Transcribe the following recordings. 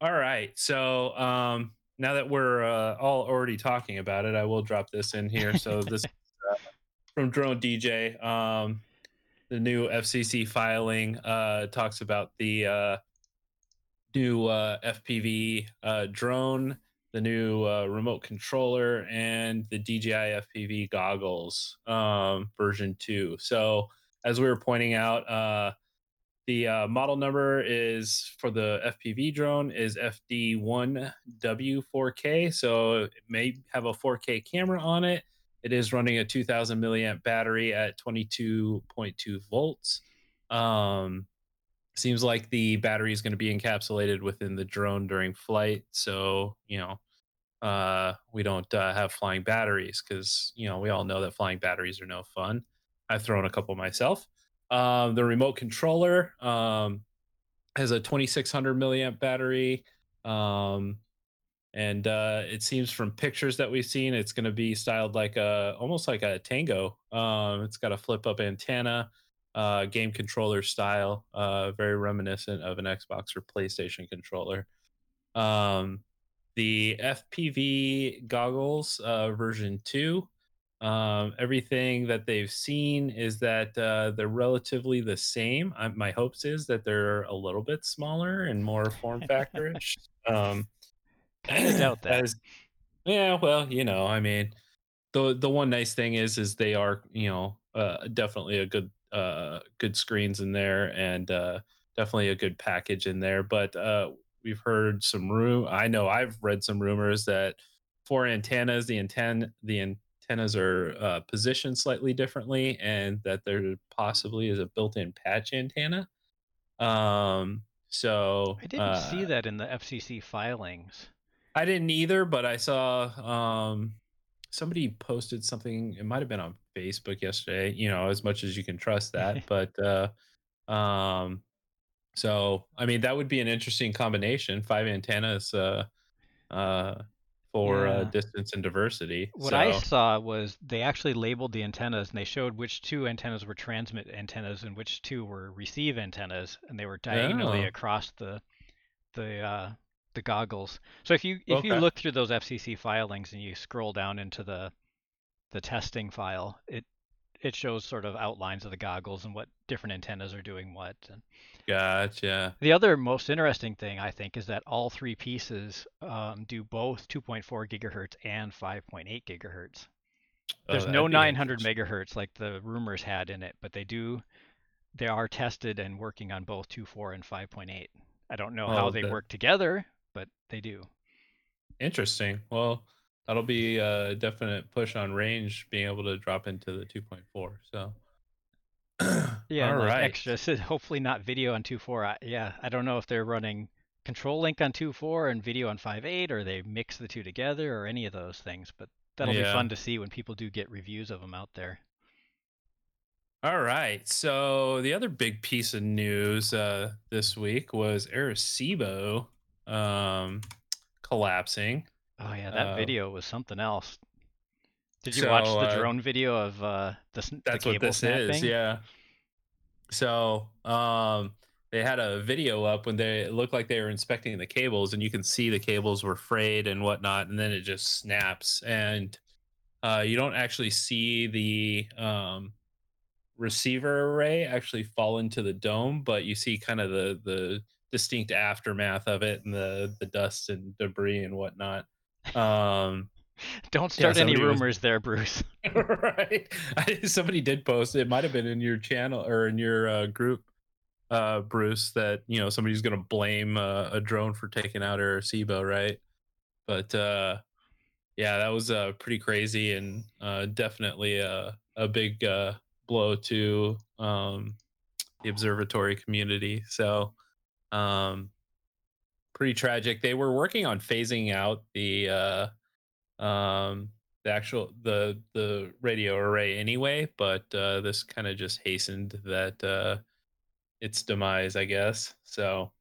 All right. So um, now that we're uh, all already talking about it, I will drop this in here. So this uh, from Drone DJ. Um, the new FCC filing uh, talks about the uh, new uh, FPV uh, drone, the new uh, remote controller, and the DJI FPV goggles um, version two. So as we were pointing out, uh, the uh, model number is for the FPV drone is FD1W4K. So it may have a 4K camera on it. It is running a 2000 milliamp battery at 22.2 volts. Um, seems like the battery is going to be encapsulated within the drone during flight. So, you know, uh, we don't uh, have flying batteries because, you know, we all know that flying batteries are no fun. I've thrown a couple myself. Um, the remote controller um, has a 2600 milliamp battery. Um, and uh, it seems from pictures that we've seen, it's going to be styled like a almost like a Tango. Um, it's got a flip up antenna, uh, game controller style, uh, very reminiscent of an Xbox or PlayStation controller. Um, the FPV goggles uh, version two um, everything that they've seen is that uh, they're relatively the same. I, my hopes is that they're a little bit smaller and more form factorish. um, I doubt that. As, yeah, well, you know, I mean, the the one nice thing is is they are you know uh, definitely a good uh, good screens in there and uh, definitely a good package in there. But uh, we've heard some room. I know I've read some rumors that for antennas, the antenna the antennas are uh, positioned slightly differently, and that there possibly is a built-in patch antenna. Um, so I didn't uh, see that in the FCC filings. I didn't either, but I saw um, somebody posted something. It might have been on Facebook yesterday. You know, as much as you can trust that, but uh, um, so I mean, that would be an interesting combination. Five antennas. Uh, uh, for uh, yeah. uh, distance and diversity. What so. I saw was they actually labeled the antennas and they showed which two antennas were transmit antennas and which two were receive antennas, and they were diagonally oh. across the the uh, the goggles. So if you if okay. you look through those FCC filings and you scroll down into the the testing file, it it shows sort of outlines of the goggles and what different antennas are doing what. And gotcha. The other most interesting thing I think is that all three pieces um, do both 2.4 gigahertz and 5.8 gigahertz. Oh, There's oh, no 900 megahertz like the rumors had in it, but they do. They are tested and working on both 2.4 and 5.8. I don't know oh, how they work together, but they do. Interesting. Well, that'll be a definite push on range being able to drop into the 2.4 so yeah All extra hopefully not video on 2.4 yeah i don't know if they're running control link on 2.4 and video on 5.8 or they mix the two together or any of those things but that'll yeah. be fun to see when people do get reviews of them out there all right. So the other big piece of news uh, this week was Arecibo um, collapsing. Oh yeah, that uh, video was something else. Did you so, watch the uh, drone video of uh, the, that's the what this snapping? is, yeah. So um, they had a video up when they it looked like they were inspecting the cables, and you can see the cables were frayed and whatnot, and then it just snaps, and uh, you don't actually see the um, receiver array actually fall into the dome, but you see kind of the the distinct aftermath of it and the the dust and debris and whatnot. Um, Don't start yeah, any rumors was... there, Bruce. right. I, somebody did post. It might have been in your channel or in your uh, group, uh, Bruce. That you know somebody's going to blame uh, a drone for taking out Arecibo, right? But uh, yeah, that was uh, pretty crazy and uh, definitely a a big uh, blow to um, the observatory community. So um, pretty tragic. They were working on phasing out the uh, um, the actual the the radio array anyway, but uh, this kind of just hastened that uh, its demise, I guess. So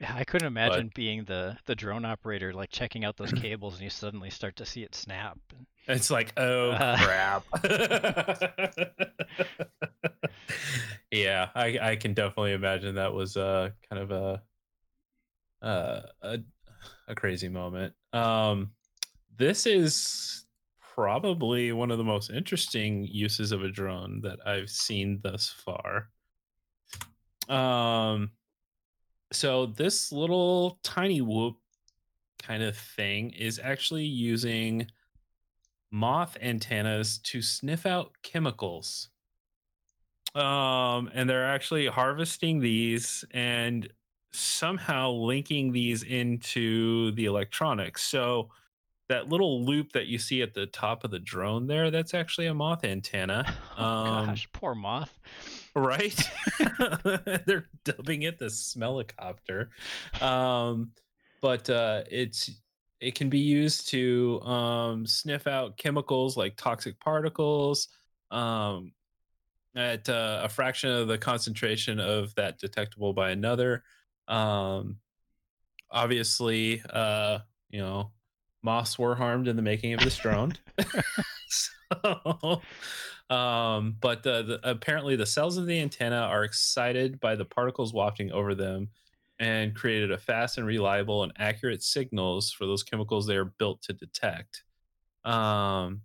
yeah, I couldn't imagine but, being the the drone operator, like checking out those cables, and you suddenly start to see it snap. It's like, oh uh, crap. yeah, I I can definitely imagine that was uh kind of a uh, a a crazy moment. Um, this is probably one of the most interesting uses of a drone that I've seen thus far. Um, so this little tiny whoop kind of thing is actually using moth antennas to sniff out chemicals. Um, and they're actually harvesting these and somehow linking these into the electronics. So that little loop that you see at the top of the drone there, that's actually a moth antenna. Oh, um, gosh, poor moth. Right? They're dubbing it the smellicopter. Um, but uh, it's it can be used to um, sniff out chemicals like toxic particles um, at uh, a fraction of the concentration of that detectable by another. Um, obviously, uh, you know, moths were harmed in the making of this drone. so, um, but the, the, apparently, the cells of the antenna are excited by the particles wafting over them and created a fast and reliable and accurate signals for those chemicals they are built to detect. Um,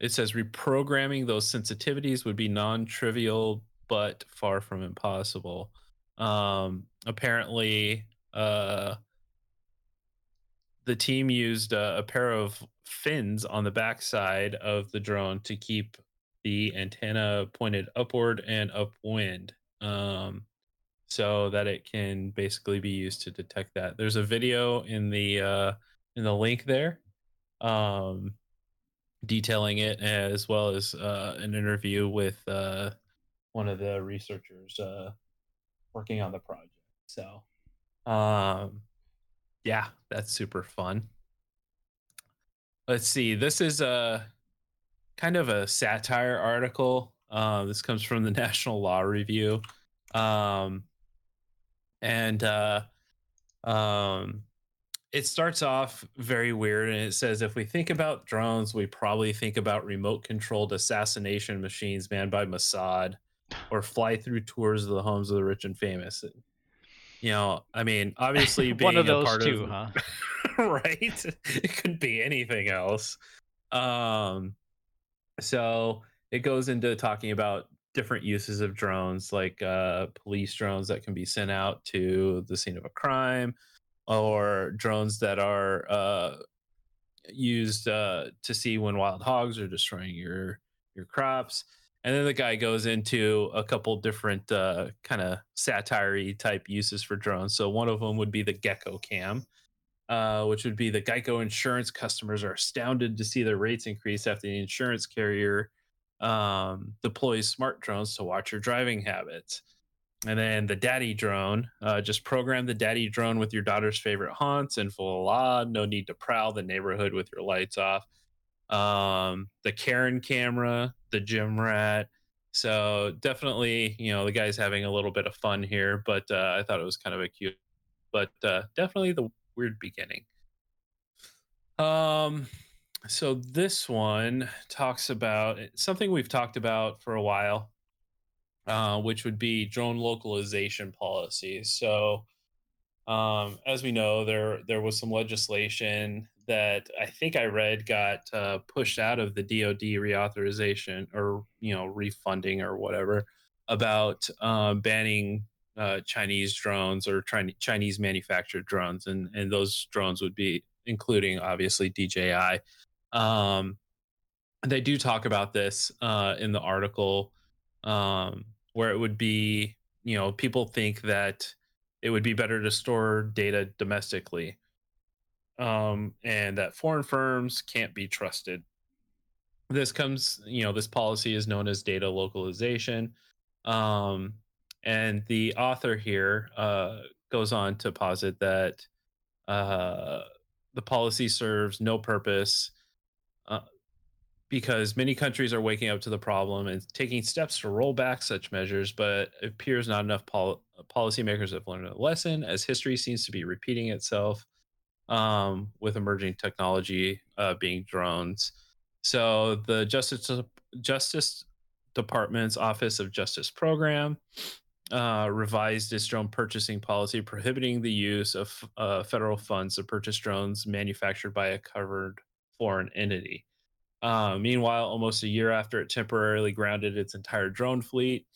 it says reprogramming those sensitivities would be non-trivial but far from impossible. Um, apparently, uh, the team used a, a pair of fins on the backside of the drone to keep the antenna pointed upward and upwind. Um, so that it can basically be used to detect that. There's a video in the uh, in the link there, um, detailing it as well as uh, an interview with uh, one of the researchers uh, working on the project. So, um, yeah, that's super fun. Let's see. This is a kind of a satire article. Uh, this comes from the National Law Review. Um, and uh, um, it starts off very weird and it says if we think about drones we probably think about remote controlled assassination machines manned by mossad or fly through tours of the homes of the rich and famous. You know i mean obviously being one of those part too of, huh? Right? It could be anything else. Um so it goes into talking about different uses of drones, like uh, police drones that can be sent out to the scene of a crime, or drones that are uh, used uh, to see when wild hogs are destroying your your crops. And then the guy goes into a couple different uh, kind of satire type uses for drones. So one of them would be the Gecko Cam, uh, which would be the Geico insurance customers are astounded to see their rates increase after the insurance carrier um, deploys smart drones to watch your driving habits. And then the daddy drone, uh, just program the daddy drone with your daughter's favorite haunts, and voila, no need to prowl the neighborhood with your lights off. Um, the Karen camera, the gym rat. So definitely, you know, the guy's having a little bit of fun here, but uh, I thought it was kind of a cute, but uh, definitely the weird beginning. Um, so this one talks about eh, something we've talked about for a while, uh, which would be drone localization policies. So, um, as we know, there there was some legislation that I think I read got uh, pushed out of the DoD reauthorization or you know refunding or whatever about uh, banning uh, Chinese drones or Chinese manufactured drones, and and those drones would be including obviously DJI. Um, they do talk about this uh, in the article, um, where it would be, you know, people think that it would be better to store data domestically, um, and that foreign firms can't be trusted. This comes, you know, this policy is known as data localization. Um, and the author here uh, goes on to posit that uh, the policy serves no purpose uh, because many countries are waking up to the problem and taking steps to roll back such measures, but it appears not enough pol- policymakers have learned a lesson as history seems to be repeating itself um, with emerging technology uh, being drones. So the Justice Justice Department's Office of Justice Program uh, revised its drone purchasing policy, prohibiting the use of uh, federal funds to purchase drones manufactured by a covered foreign entity. Uh, meanwhile, almost a year after it temporarily grounded its entire drone fleet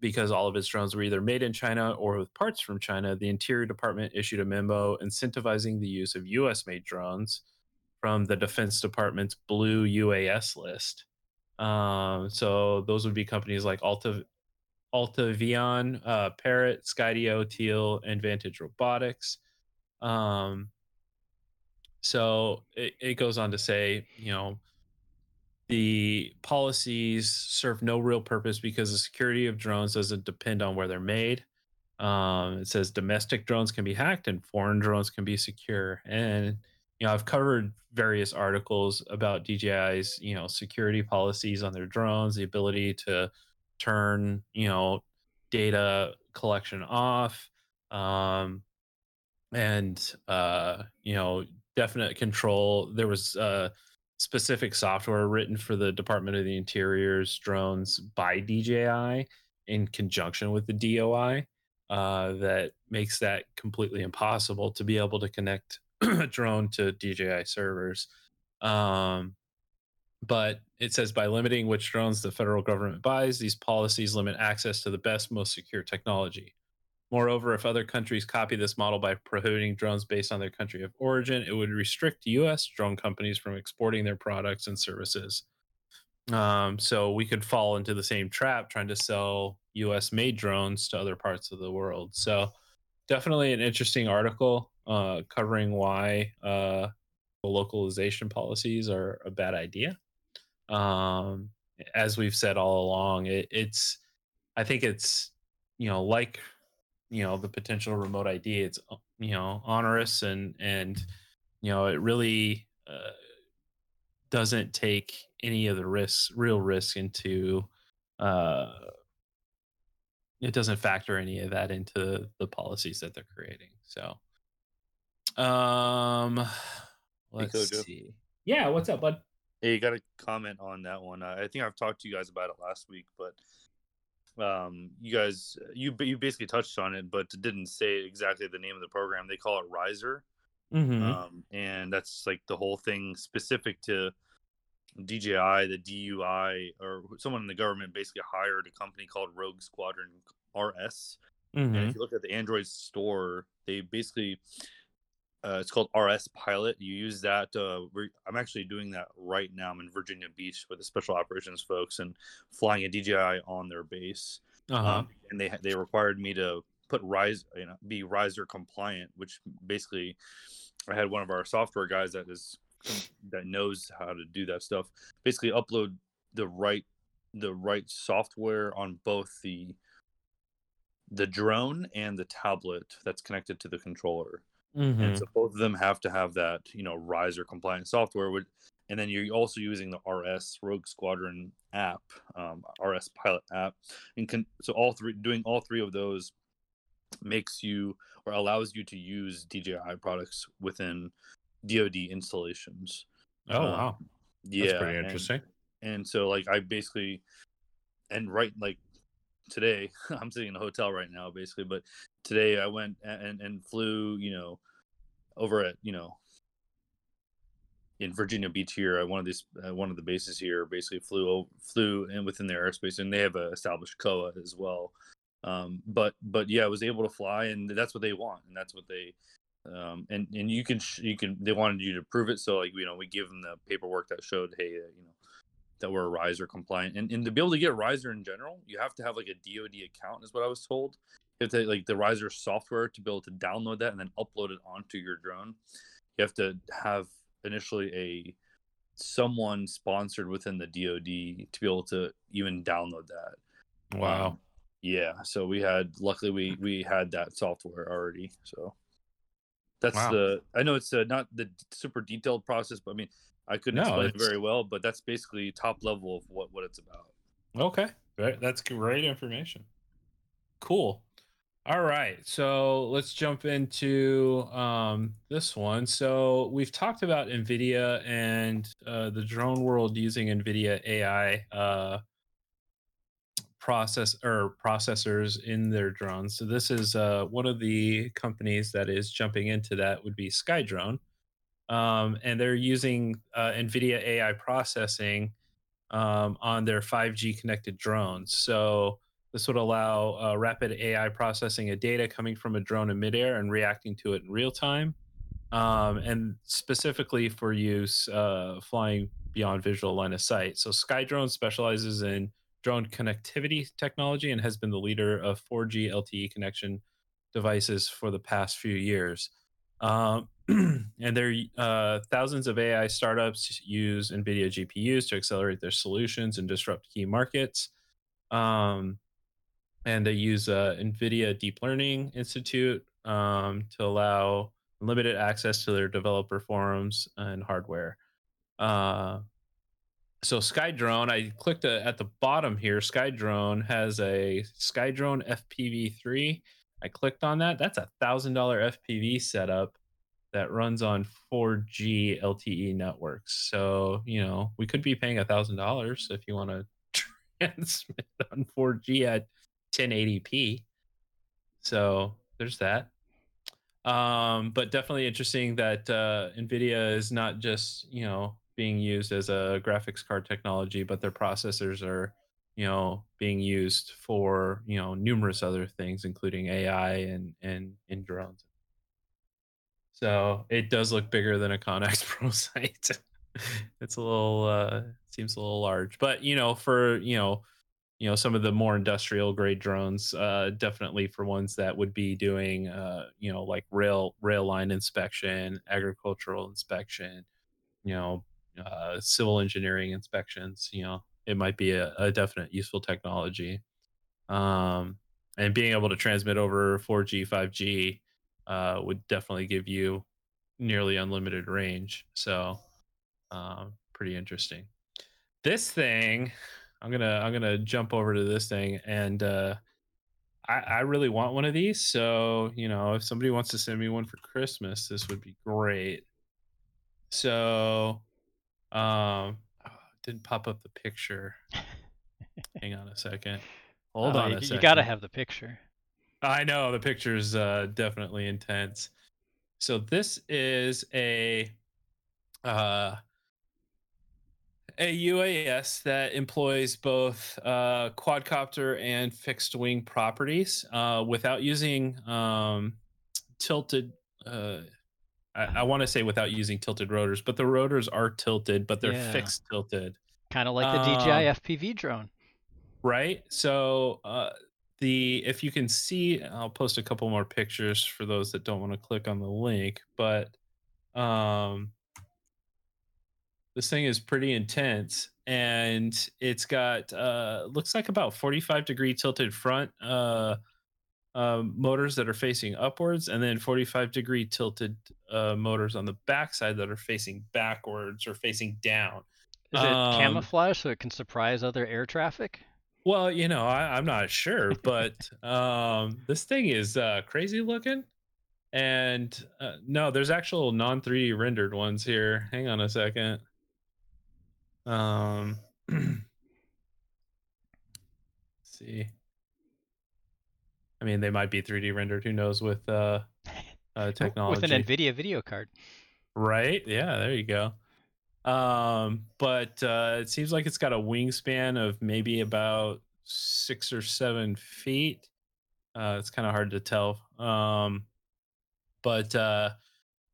because all of its drones were either made in China or with parts from China, the Interior Department issued a memo incentivizing the use of US made drones from the Defense Department's blue UAS list. Um, so those would be companies like Alta, Altavian, uh, Parrot, Skydio, Teal, and Vantage Robotics. Um, so it, it goes on to say, you know, the policies serve no real purpose because the security of drones doesn't depend on where they're made. Um, it says domestic drones can be hacked and foreign drones can be secure. And you know, I've covered various articles about DJI's you know security policies on their drones, the ability to turn you know data collection off, um, and uh, you know definite control. There was uh, specific software written for the Department of the Interior's drones by DJI in conjunction with the DOI uh, that makes that completely impossible to be able to connect a drone to DJI servers. Um, but it says by limiting which drones the federal government buys, these policies limit access to the best, most secure technology. Moreover, if other countries copy this model by prohibiting drones based on their country of origin, it would restrict U.S. drone companies from exporting their products and services. Um, so we could fall into the same trap trying to sell U.S. made drones to other parts of the world. So definitely an interesting article uh, covering why uh, the localization policies are a bad idea. Um, as we've said all along, it, it's I think it's you know like you know the potential remote ID. It's uh, you know onerous and and you know it really uh, doesn't take any of the risks, real risk into. Uh, it doesn't factor any of that into the policies that they're creating. So, um, let's see. Yeah, what's up, bud? Hey, you got a comment on that one? I think I've talked to you guys about it last week, but um, you guys you you basically touched on it, but didn't say exactly the name of the program. They call it Riser, mm-hmm. um, and that's like the whole thing specific to DJI, the DUI, or someone in the government basically hired a company called Rogue Squadron RS. Mm-hmm. And if mm-hmm. you look at the Android store, they basically uh, it's called RS Pilot. You use that. Uh, I'm actually doing that right now. I'm in Virginia Beach with the special operations folks and flying a DJI on their base. Uh-huh. Um, and they they required me to put rise, you know, be riser compliant, which basically I had one of our software guys that is that knows how to do that stuff. Basically, upload the right the right software on both the the drone and the tablet that's connected to the controller. Mm-hmm. And so both of them have to have that, you know, riser compliant software. Would, and then you're also using the RS Rogue Squadron app, um, RS Pilot app, and can, so all three doing all three of those makes you or allows you to use DJI products within DoD installations. Oh um, wow, yeah, That's pretty interesting. And, and so like I basically and right like today i'm sitting in a hotel right now basically but today i went and and flew you know over at you know in Virginia Beach here one of these uh, one of the bases here basically flew flew in within their airspace and they have a established COA as well. Um, but but yeah, I was able to fly and that's what they want and that's what they um, and and you can you can they wanted you to prove it so like you know we give them the paperwork that showed hey uh, you know that were riser compliant and, and to be able to get riser in general you have to have like a dod account is what i was told. You have to like the riser software to be able to download that and then upload it onto your drone. You have to have initially a someone sponsored within the dod to be able to even download that. Wow. um, yeah so we had luckily we we had that software already so. That's wow. the i know it's uh, not the super detailed process but i mean I couldn't no, explain it's... it very well, but that's basically top level of what what it's about. Okay, that's great information. Cool. All right, so let's jump into um, this one. So we've talked about NVIDIA and uh, the drone world using NVIDIA AI uh, process or processors in their drones. So this is uh, one of the companies that is jumping into that would be Skydrone, um, and they're using uh, NVIDIA AI processing um, on their 5G connected drones. So this would allow uh, rapid AI processing of data coming from a drone in midair and reacting to it in real time, um, and specifically for use uh, flying beyond visual line of sight. So Skydrone specializes in drone connectivity technology and has been the leader of 4G LTE connection devices for the past few years. Um, and there uh, thousands of AI startups use NVIDIA GPUs to accelerate their solutions and disrupt key markets. Um, and they use uh, NVIDIA Deep Learning Institute um, to allow limited access to their developer forums and hardware. Uh, so Skydrone, I clicked a, at the bottom here. Skydrone has a Skydrone FPV3. I clicked on that. That's a thousand dollar FPV setup that runs on 4G LTE networks. So you know we could be paying a thousand dollars if you want to transmit on 4G at 1080p. So there's that. Um, but definitely interesting that uh, NVIDIA is not just you know being used as a graphics card technology, but their processors are, you know, being used for you know numerous other things, including AI and and in drones. So it does look bigger than a Connex Pro site. it's a little uh, seems a little large, but you know, for you know, you know, some of the more industrial grade drones, uh, definitely for ones that would be doing, uh, you know, like rail rail line inspection, agricultural inspection, you know, uh, civil engineering inspections, you know, it might be a, a definite useful technology. Um, and being able to transmit over 4G, 5G uh, would definitely give you nearly unlimited range. So, um, pretty interesting. This thing, I'm gonna I'm gonna jump over to this thing, and uh, I, I really want one of these. So, you know, if somebody wants to send me one for Christmas, this would be great. So um, oh, didn't pop up the picture. Hang on a second. Hold oh, on you, second. You gotta have the picture. I know the picture is uh, definitely intense. So this is a uh, a UAS that employs both uh, quadcopter and fixed wing properties uh, without using um, tilted uh, I, I want to say without using tilted rotors, but the rotors are tilted, but they're yeah. fixed tilted. Kind of like the DJI um, FPV drone. Right. So uh, the if you can see, I'll post a couple more pictures for those that don't want to click on the link, but um, this thing is pretty intense and it's got uh looks like about 45 degree tilted front uh um, motors that are facing upwards and then 45 degree tilted uh, motors on the backside that are facing backwards or facing down. Is it um, camouflage so it can surprise other air traffic? Well, you know, I, am not sure, but um, this thing is uh, crazy looking. And uh, no, there's actual non 3D rendered ones here. Hang on a second. Um, see. I mean, they might be 3D rendered. Who knows with uh, uh technology? With an NVIDIA video card. Right. Yeah. There you go. Um, but uh, it seems like it's got a wingspan of maybe about six or seven feet. Uh, it's kind of hard to tell. Um, but uh,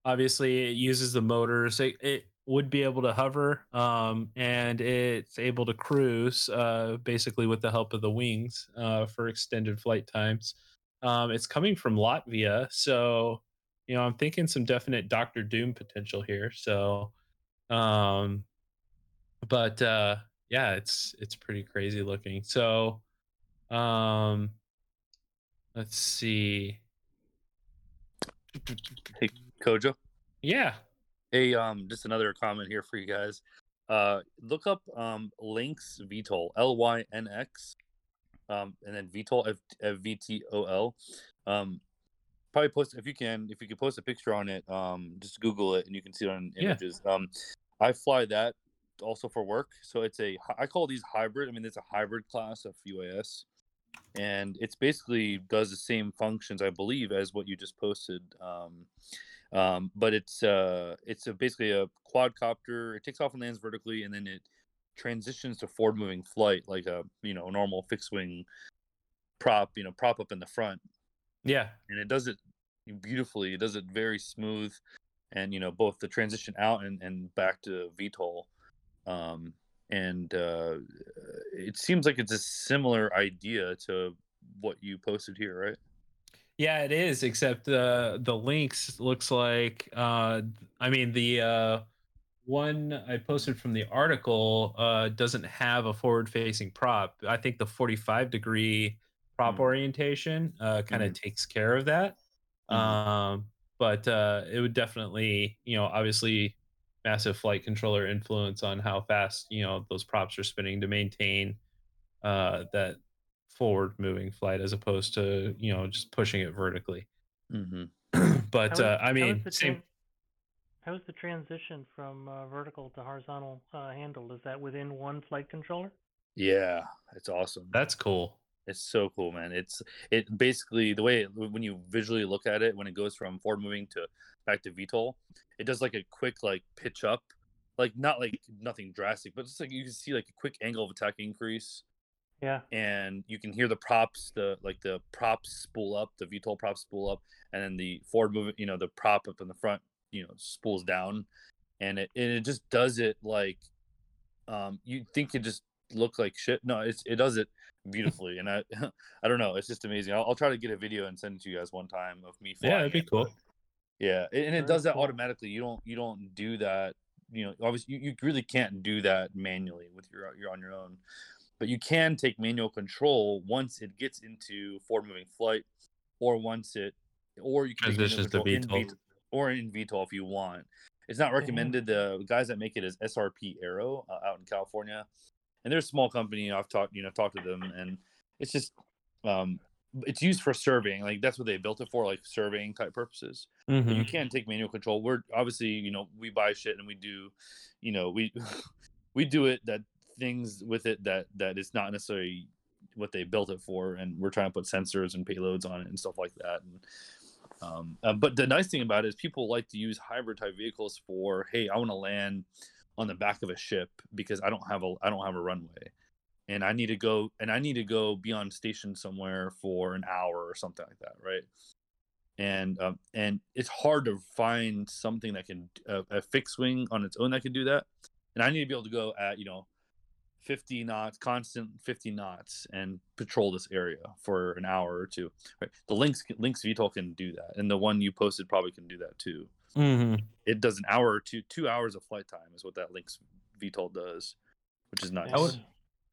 obviously, it uses the motors. It, it would be able to hover um, and it's able to cruise uh, basically with the help of the wings uh, for extended flight times. Um, it's coming from Latvia, so you know I'm thinking some definite Doctor Doom potential here. So, um, but uh, yeah, it's it's pretty crazy looking. So, um, let's see. Hey, Kojo. Yeah. Hey, um, just another comment here for you guys. Uh, look up um Lynx VTOL L Y N X, um, and then VTOL F V T O L. Um, probably post if you can if you can post a picture on it. Um, just Google it and you can see it on images. Yeah. Um, I fly that also for work. So it's a I call these hybrid. I mean, it's a hybrid class of UAS, and it's basically does the same functions, I believe, as what you just posted. Um, um, but it's uh, it's a, basically a quadcopter. It takes off and lands vertically, and then it transitions to forward moving flight, like a you know normal fixed wing prop, you know, prop up in the front. Yeah, and it does it beautifully. It does it very smooth, and you know both the transition out and, and back to VTOL. Um, and uh, it seems like it's a similar idea to what you posted here, right? Yeah, it is. Except uh, the Lynx looks like. Uh, I mean, the uh, one I posted from the article uh, doesn't have a forward-facing prop. I think the 45 degree prop mm. orientation uh, kind of mm. takes care of that. Mm. Um, but uh, it would definitely, you know, obviously massive flight controller influence on how fast you know those props are spinning to maintain uh, that forward moving flight as opposed to you know just pushing it vertically. Mm-hmm. but was, uh, I mean, same. How's the transition from uh, vertical to horizontal uh, handled? Is that within one flight controller? Yeah, it's awesome. That's cool. It's so cool, man. It's it basically the way it, when you visually look at it when it goes from forward moving to back to VTOL, it does like a quick like pitch up, like not like nothing drastic, but just like you can see like a quick angle of attack increase. Yeah. And you can hear the props, the like the props spool up, the VTOL props spool up, and then the forward movement, you know, the prop up in the front, you know, spools down, and it and it just does it like, um, you think it just look like shit. No, it's it does it beautifully, and I I don't know, it's just amazing. I'll, I'll, try to get a video and send it to you guys one time of me. Yeah, it'd be it, cool. Yeah, and it does that cool. automatically. You don't you don't do that. You know, obviously you, you really can't do that manually with your you're on your own, but you can take manual control once it gets into forward moving flight, or once it, or you can transition to VTOL. In or in VTOL if you want. It's not mm-hmm. recommended. The guys that make it is SRP Aero uh, out in California, and they're a small company. I've talked, you know, talked to them, and it's just um, it's used for surveying. Like that's what they built it for, like surveying type purposes. Mm-hmm. you can't take manual control. We're obviously, you know, we buy shit and we do, you know, we we do it that things with it that that is not necessarily what they built it for, and we're trying to put sensors and payloads on it and stuff like that. And um, uh, but the nice thing about it is people like to use hybrid type vehicles for, hey, I want to land on the back of a ship because I don't have a I don't have a runway and I need to go and I need to go be on station somewhere for an hour or something like that, right? And um, and it's hard to find something that can uh, a fixed wing on its own that can do that. And I need to be able to go at you know 50 knots, constant 50 knots, and patrol this area for an hour or two. Right? The Lynx Lynx VTOL can do that, and the one you posted probably can do that too. Mm-hmm. It does an hour or two, two hours of flight time is what that Lynx VTOL does, which is nice. I would,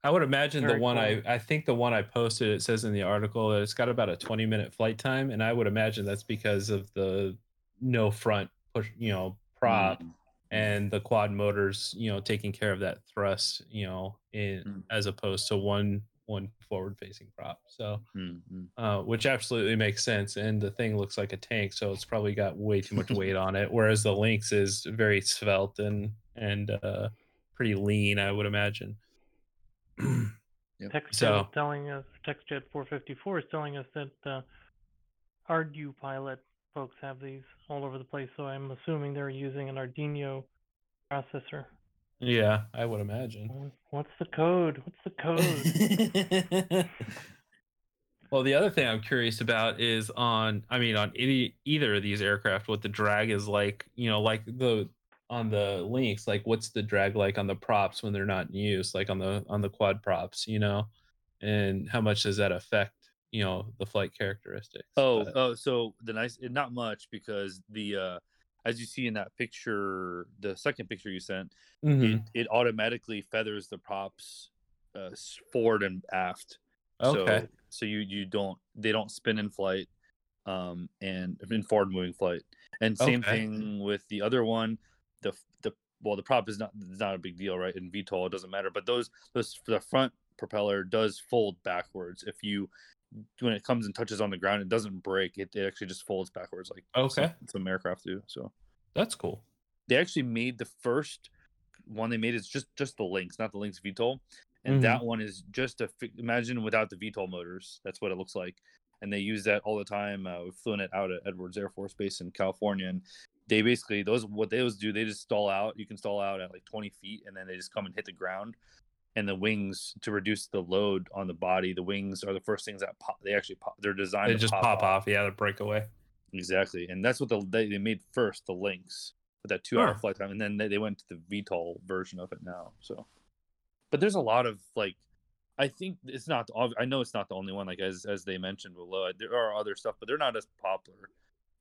I would imagine Very the one cool. I, I think the one I posted, it says in the article that it's got about a 20 minute flight time, and I would imagine that's because of the no front push, you know, prop. Mm-hmm and the quad motors you know taking care of that thrust you know in mm. as opposed to one one forward facing prop so mm-hmm. uh, which absolutely makes sense and the thing looks like a tank so it's probably got way too much weight on it whereas the lynx is very svelte and and uh, pretty lean i would imagine yep. TextJet so, telling us TextJet 454 is telling us that uh, ArduPilot folks have these all over the place, so I'm assuming they're using an Arduino processor. Yeah, I would imagine. What's the code? What's the code? well, the other thing I'm curious about is on, I mean, on any either of these aircraft, what the drag is like. You know, like the on the Lynx, like what's the drag like on the props when they're not in use, like on the on the quad props, you know, and how much does that affect you know the flight characteristics. Oh, but... oh, so the nice, not much because the uh as you see in that picture, the second picture you sent, mm-hmm. it, it automatically feathers the props uh, forward and aft. Okay. So, so you you don't they don't spin in flight, um, and in forward moving flight. And same okay. thing with the other one. The the well, the prop is not not a big deal, right? In VTOL, it doesn't matter. But those those the front propeller does fold backwards if you when it comes and touches on the ground, it doesn't break. It, it actually just folds backwards, like okay, some, some aircraft do. So that's cool. They actually made the first one they made is just just the Lynx, not the Lynx VTOL, and mm-hmm. that one is just a imagine without the VTOL motors. That's what it looks like, and they use that all the time. Uh, we've flown it out at Edwards Air Force Base in California, and they basically those what they those do they just stall out. You can stall out at like 20 feet, and then they just come and hit the ground. And the wings to reduce the load on the body. The wings are the first things that pop. They actually pop. They're designed. They just pop, pop off. off. Yeah, they break away. Exactly, and that's what the, they, they made first. The Lynx with that two hour flight time, and then they, they went to the VTOL version of it now. So, but there's a lot of like, I think it's not. I know it's not the only one. Like as as they mentioned below, there are other stuff, but they're not as popular,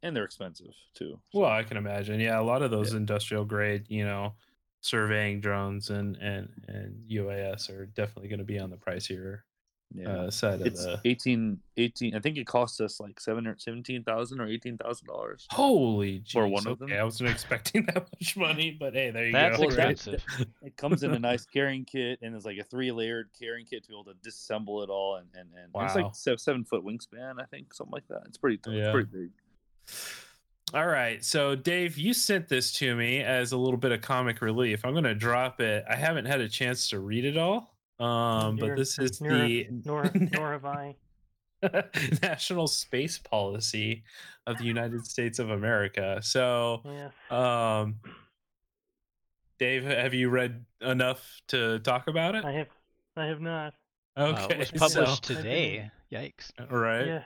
and they're expensive too. Well, I can imagine. Yeah, a lot of those yeah. industrial grade, you know, surveying drones and and and UAS are definitely going to be on the pricier yeah. uh, side it's of the 18, 18 I think it cost us like seven or seventeen thousand or eighteen thousand dollars. Holy geez. for one of them. I wasn't expecting that much money, but hey, there you That's go. expensive. it comes in a nice carrying kit and it's like a three layered carrying kit to be able to disassemble it all and and, and wow. it's like seven, seven foot wingspan, I think, something like that. It's pretty yeah. it's pretty big. All right. So, Dave, you sent this to me as a little bit of comic relief. I'm going to drop it. I haven't had a chance to read it all. Um, but this is nor, the nor, nor have I. national space policy of the United States of America. So, yeah. um, Dave, have you read enough to talk about it? I have. I have not. Okay, uh, it was published so, today. Yikes! Right. Yeah.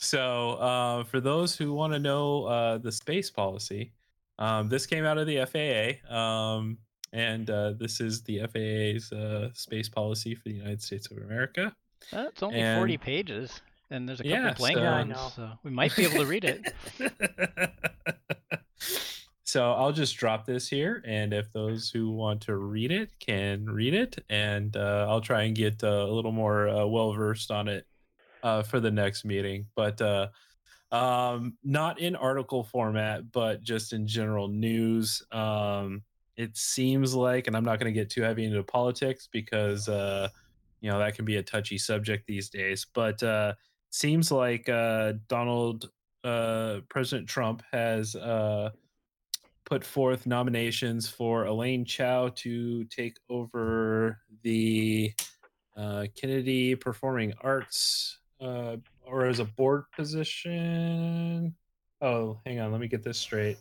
So, uh, for those who want to know uh, the space policy, um, this came out of the FAA. Um, and uh, this is the FAA's uh, space policy for the United States of America. Uh, it's only and, 40 pages, and there's a couple yeah, blank so, ones, so we might be able to read it. so I'll just drop this here, and if those who want to read it can read it, and uh, I'll try and get uh, a little more uh, well versed on it for the next meeting. But um, not in article format, but just in general news. Um, it seems like, and I'm not going to get too heavy into politics because, uh, you know, that can be a touchy subject these days. But uh, seems like uh, Donald, uh, President Trump has uh, put forth nominations for Elaine Chao to take over the uh, Kennedy Performing Arts uh, or as a board position. Oh, hang on, let me get this straight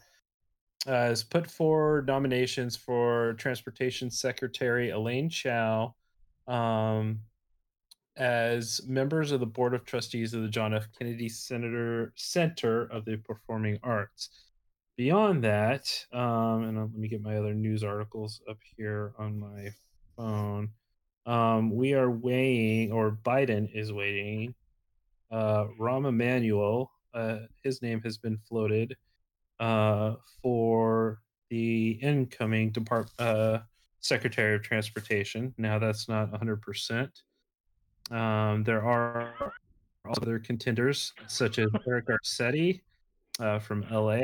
uh, has put forward nominations for Transportation Secretary Elaine Chao um, as members of the Board of Trustees of the John F. Kennedy Senator Center of the Performing Arts. Beyond that, um, and let me get my other news articles up here on my phone. Um, we are weighing, or Biden is waiting. Uh, Rahm Emanuel, uh, his name has been floated uh, for the incoming Depart uh, Secretary of Transportation. Now that's not 100%. Um, there are other contenders such as Eric Garcetti uh, from LA,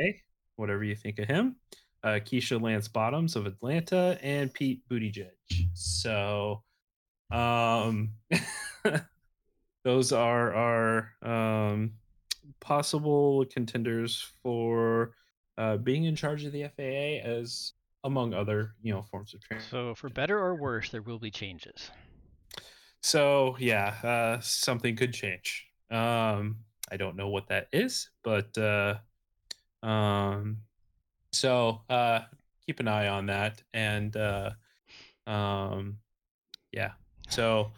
whatever you think of him, uh, Keisha Lance Bottoms of Atlanta, and Pete Buttigieg. So, um, those are our um, possible contenders for uh, being in charge of the FAA as among other you know forms of training. So for better or worse, there will be changes. So yeah, uh, something could change. Um, I don't know what that is, but uh, um, so uh, keep an eye on that, and uh, um, yeah. So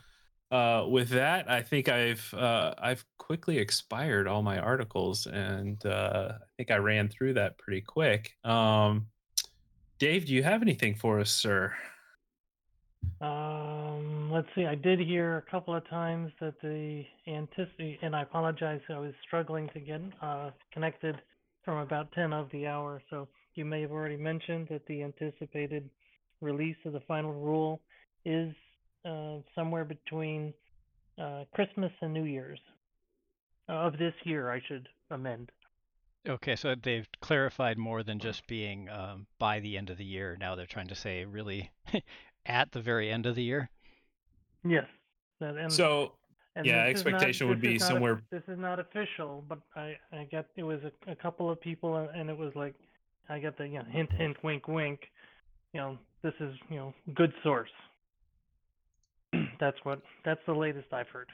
uh, with that, I think I've uh, I've quickly expired all my articles, and uh, I think I ran through that pretty quick. Um, Dave, do you have anything for us, sir? Um, let's see. I did hear a couple of times that the anticipate, and I apologize. I was struggling to get uh, connected from about ten of the hour, so you may have already mentioned that the anticipated release of the final rule is uh, somewhere between uh, Christmas and New Year's uh, of this year. I should amend. Okay, so they've clarified more than just being um, by the end of the year. Now they're trying to say really at the very end of the year. Yes. And, so and yeah, expectation not, would be somewhere. A, this is not official, but I I get it was a, a couple of people, and it was like I got the you know, hint hint wink wink you know, this is you know good source. That's what that's the latest I've heard.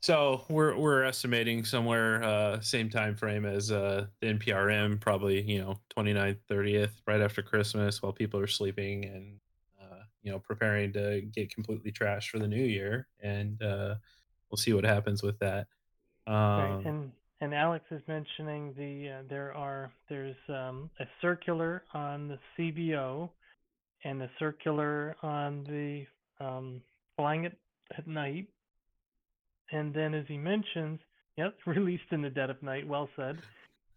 So we're we're estimating somewhere uh, same time frame as uh, the NPRM, probably you know 29th, 30th, right after Christmas, while people are sleeping and uh, you know preparing to get completely trashed for the new year, and uh, we'll see what happens with that. Um, right, and and Alex is mentioning the uh, there are there's um, a circular on the CBO and a circular on the um, flying it at night and then, as he mentions, yep, released in the dead of night. Well said.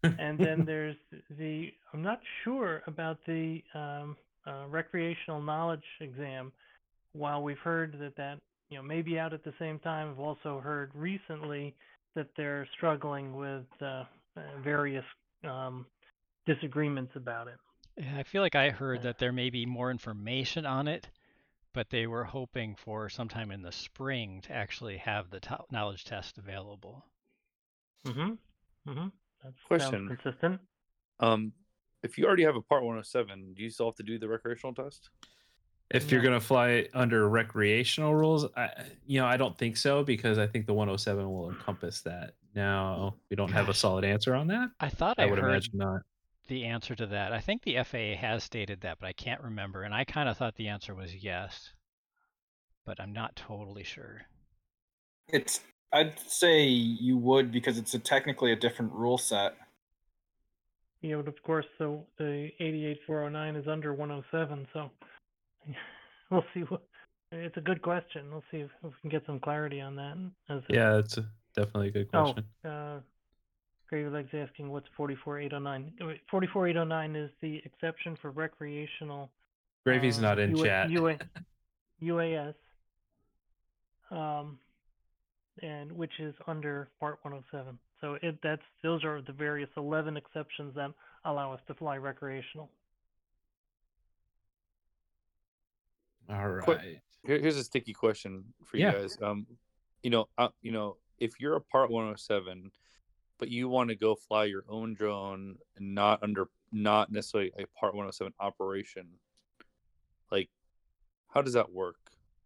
and then there's the I'm not sure about the um, uh, recreational knowledge exam. While we've heard that that you know may be out at the same time, I've also heard recently that they're struggling with uh, various um, disagreements about it. Yeah, I feel like I heard that there may be more information on it, but they were hoping for sometime in the spring to actually have the knowledge test available. Mm-hmm. Mm-hmm. That's Question. consistent. Um, if you already have a Part 107, do you still have to do the recreational test? If you're going to fly under recreational rules, I, you know, I don't think so because I think the 107 will encompass that. Now we don't Gosh. have a solid answer on that. I thought I, I would heard imagine not the answer to that. I think the FAA has stated that, but I can't remember. And I kind of thought the answer was yes, but I'm not totally sure. It's I'd say you would because it's a technically a different rule set. Yeah, but of course, so the 88409 is under 107, so we'll see. What, it's a good question. We'll see if, if we can get some clarity on that. yeah, it's a, definitely a good oh, question. Oh, uh, Gravy Legs asking what's 44809. 44809 is the exception for recreational. Gravy's uh, not in UA, chat. UA, UAS. Um, and which is under Part 107. So it that's those are the various 11 exceptions that allow us to fly recreational. All right. Here's a sticky question for you yeah. guys. Um, you know, uh, you know, if you're a Part 107 but you want to go fly your own drone and not under not necessarily a part 107 operation. Like how does that work?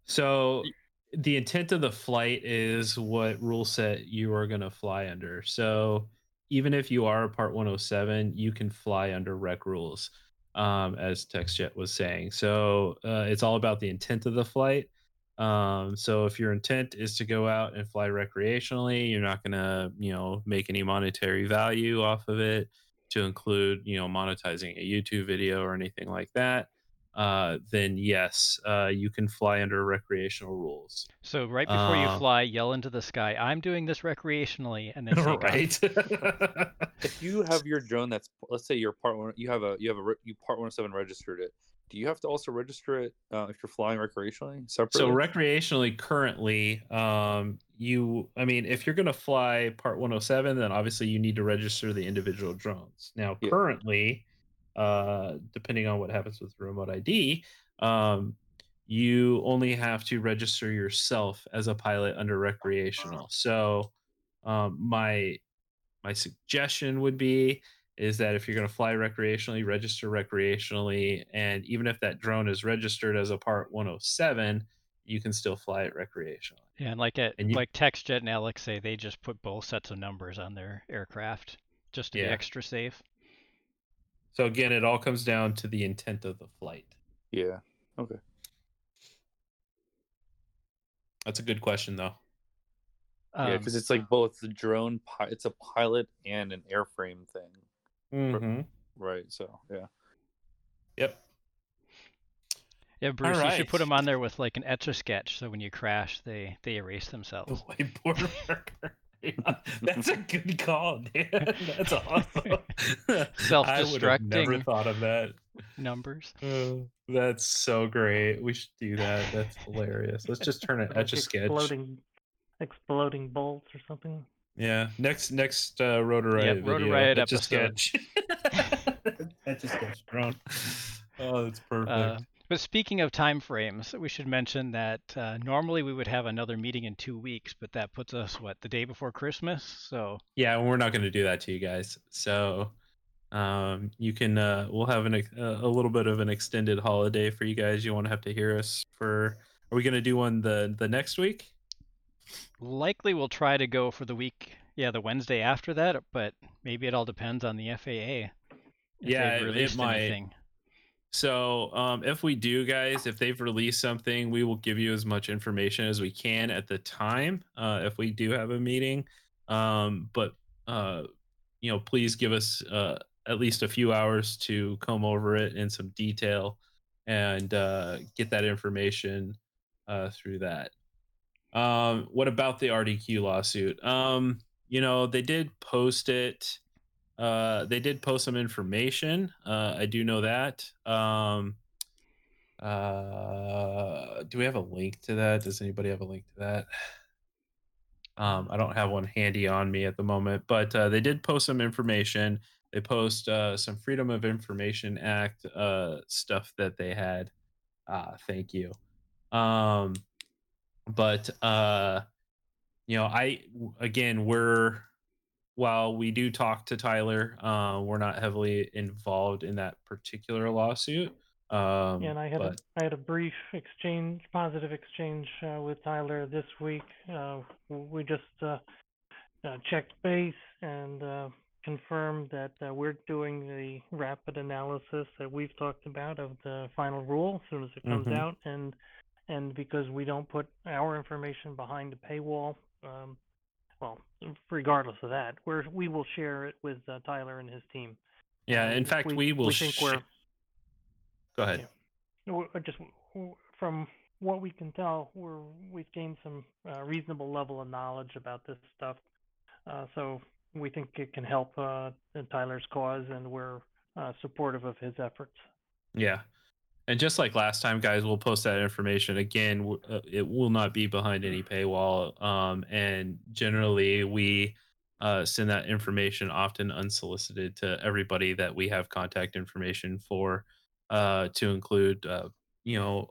So the intent of the flight is what rule set you are going to fly under. So even if you are a part 107 you can fly under rec rules um, as TextJet was saying. So uh, it's all about the intent of the flight um, so if your intent is to go out and fly recreationally, you're not going to, you know, make any monetary value off of it to include, you know, monetizing a YouTube video or anything like that. Uh, then yes, uh, you can fly under recreational rules. So right before you uh, fly, yell into the sky, "I'm doing this recreationally," and then right. if you have your drone that's, let's say, your part one, you have a you have a you part one seven registered it, do you have to also register it uh, if you're flying recreationally separately? So recreationally, currently, um, you, I mean, if you're going to fly Part 107, then obviously you need to register the individual drones. Now, yeah. currently, uh, depending on what happens with remote ID, um, you only have to register yourself as a pilot under recreational. So, um, my my suggestion would be is that if you're going to fly recreationally, register recreationally. And even if that drone is registered as a Part 107, you can still fly it recreationally. Yeah, and like at, and you, like TextJet and Alex say, they just put both sets of numbers on their aircraft just to yeah. be extra safe. So again, it all comes down to the intent of the flight. Yeah. Okay. That's a good question, though. Um, yeah, because it's like both the drone, it's a pilot and an airframe thing. Mm-hmm. Right. So yeah. Yep. Yeah, Bruce, right. you should put them on there with like an etch a sketch, so when you crash, they they erase themselves. The whiteboard marker. Yeah, that's a good call, Dan. That's awesome. Self-destructing. I never thought of that. Numbers. Uh, that's so great. We should do that. That's hilarious. Let's just turn an etch a sketch. Exploding, exploding bolts or something. Yeah. Next next uh Rotor Riot yep, Rotor Riot episode. sketch. That's a sketch drone. Oh, that's perfect. Uh, but speaking of time frames, we should mention that uh, normally we would have another meeting in two weeks, but that puts us what the day before Christmas. So yeah, we're not going to do that to you guys. So um, you can uh, we'll have an, a little bit of an extended holiday for you guys. You won't have to hear us for. Are we going to do one the the next week? Likely, we'll try to go for the week. Yeah, the Wednesday after that, but maybe it all depends on the FAA. yeah, it might. Anything. So, um, if we do, guys, if they've released something, we will give you as much information as we can at the time. Uh, if we do have a meeting, um, but uh, you know, please give us uh, at least a few hours to comb over it in some detail and uh, get that information uh, through that. Um, what about the RDQ lawsuit? Um, you know, they did post it. Uh, they did post some information. Uh, I do know that. Um, uh, do we have a link to that? Does anybody have a link to that? Um, I don't have one handy on me at the moment, but uh, they did post some information. They post uh, some Freedom of Information Act uh, stuff that they had. Ah, thank you. Um, but uh, you know, I again, we're while we do talk to Tyler, uh, we're not heavily involved in that particular lawsuit. Um, yeah, and I had but... a, I had a brief exchange, positive exchange uh, with Tyler this week. Uh, we just uh, uh checked base and uh, confirmed that uh, we're doing the rapid analysis that we've talked about of the final rule as soon as it comes mm-hmm. out, and and because we don't put our information behind a paywall, um, well, regardless of that, we're we will share it with Tyler and his team. Yeah, in fact, we, we will. We think sh- we're Go ahead. Just from what we can tell, we're we've gained some uh, reasonable level of knowledge about this stuff, uh, so we think it can help uh, Tyler's cause, and we're uh, supportive of his efforts. Yeah, and just like last time, guys, we'll post that information again. Uh, it will not be behind any paywall, um, and generally we. Uh, send that information often unsolicited to everybody that we have contact information for uh, to include, uh, you know,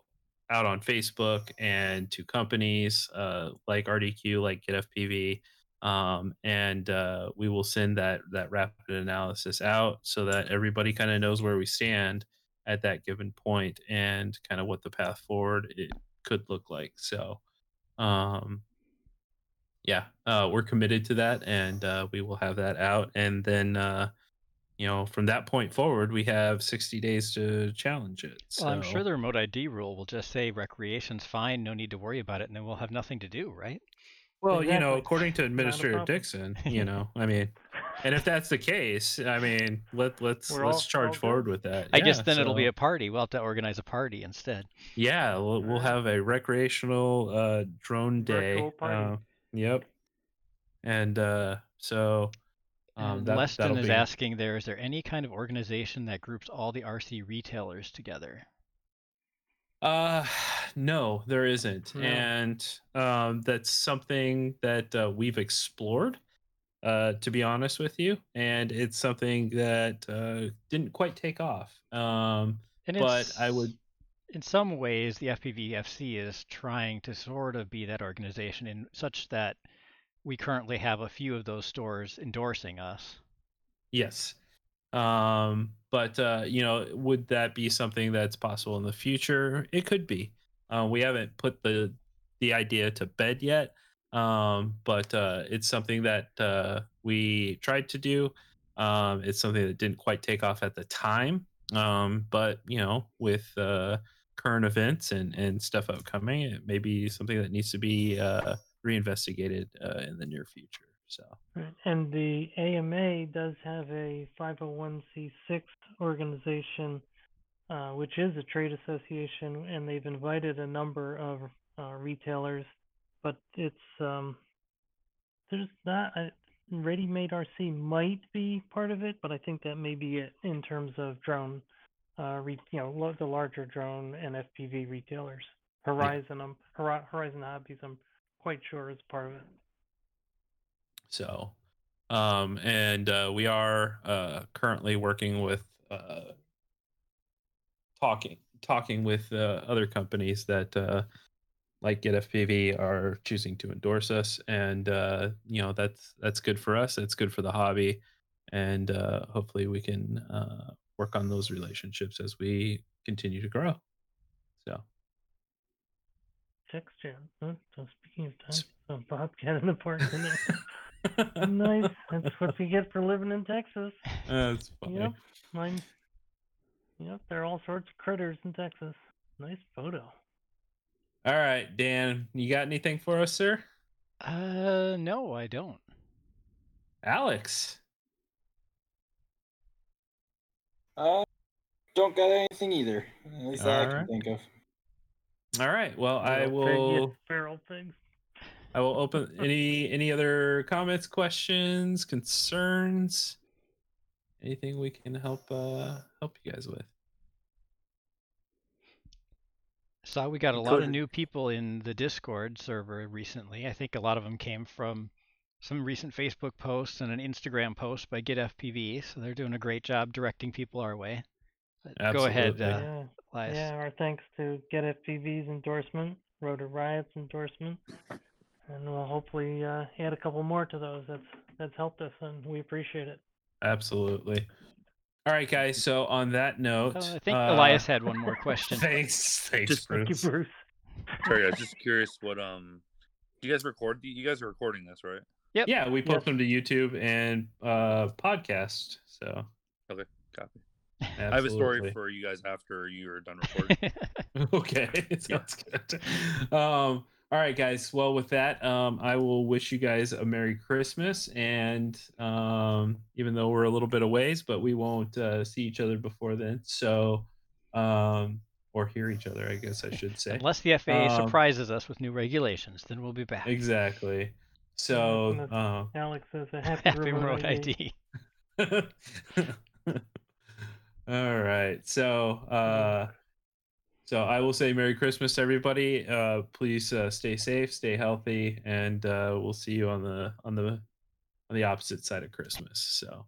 out on Facebook and to companies uh, like RDQ, like GetFPV. Um, and uh, we will send that that rapid analysis out so that everybody kind of knows where we stand at that given point and kind of what the path forward it could look like. So, um, yeah, uh, we're committed to that, and uh, we will have that out, and then uh, you know, from that point forward, we have 60 days to challenge it. So. Well, I'm sure the remote ID rule will just say recreation's fine, no need to worry about it, and then we'll have nothing to do, right? Well, exactly. you know, according to Administrator Dickson, you know, I mean, and if that's the case, I mean, let let's We're let's all, charge all forward with that. I yeah, guess then so. it'll be a party. We'll have to organize a party instead. Yeah, we'll, we'll have a recreational uh, drone day. Uh, yep. And uh, so um, that, Leston is be... asking there, is there any kind of organization that groups all the RC retailers together? Uh, no, there isn't. No. And um, that's something that uh, we've explored, uh, to be honest with you. And it's something that uh, didn't quite take off. Um, but I would. In some ways, the FPVFC is trying to sort of be that organization in such that we currently have a few of those stores endorsing us. Yes. Um, but uh, you know, would that be something that's possible in the future? It could be. Uh, we haven't put the the idea to bed yet, um, but uh, it's something that uh, we tried to do. Um, it's something that didn't quite take off at the time, um, but you know, with uh, current events and and stuff upcoming, it may be something that needs to be uh, reinvestigated uh, in the near future. So, and the AMA does have a 501c6 organization, uh, which is a trade association, and they've invited a number of uh, retailers, but it's um, there's not. Uh, Ready Made RC might be part of it, but I think that may be it in terms of drone, uh, re, you know, the larger drone and FPV retailers. Horizon, um, Horizon Hobbies, I'm quite sure is part of it. So, um, and uh, we are uh, currently working with uh, talking talking with uh, other companies that like GetFPV are choosing to endorse us, and uh, you know that's that's good for us. It's good for the hobby, and uh, hopefully we can uh, work on those relationships as we continue to grow. So, text chat. Huh? So speaking of time, a bobcat in the park. nice. That's what we get for living in Texas. That's funny. Yep. Mine. Yep. There are all sorts of critters in Texas. Nice photo. All right, Dan, you got anything for us, sir? Uh, no, I don't. Alex. Uh, don't got anything either. At least All I right. can think of. All right. Well, I will. Feral pigs. I will open any any other comments, questions, concerns, anything we can help uh help you guys with. Saw we got a lot of new people in the Discord server recently. I think a lot of them came from some recent Facebook posts and an Instagram post by GetFPV. So they're doing a great job directing people our way. Go ahead, uh, yeah. Elias. Yeah, our thanks to GetFPV's endorsement, Rotor Riot's endorsement, and we'll hopefully uh, add a couple more to those. That's that's helped us, and we appreciate it. Absolutely. All right, guys. So on that note, uh, I think uh, Elias had one more question. thanks, thanks, just, Bruce. Thank you, Bruce. Sorry, I was just curious. What um, do you guys record? You guys are recording this, right? Yep. Yeah, we post yep. them to YouTube and uh podcast. So okay, copy. Absolutely. I have a story for you guys after you are done recording. okay, sounds good. Um, all right, guys. Well, with that, um, I will wish you guys a Merry Christmas. And um, even though we're a little bit a ways, but we won't uh, see each other before then. So, um, or hear each other, I guess I should say. Unless the FAA um, surprises us with new regulations, then we'll be back. Exactly. So, uh, Alex says a happy, happy remote ID. ID. All right. So, uh, so I will say Merry Christmas, to everybody. Uh, please uh, stay safe, stay healthy, and uh, we'll see you on the on the on the opposite side of Christmas. So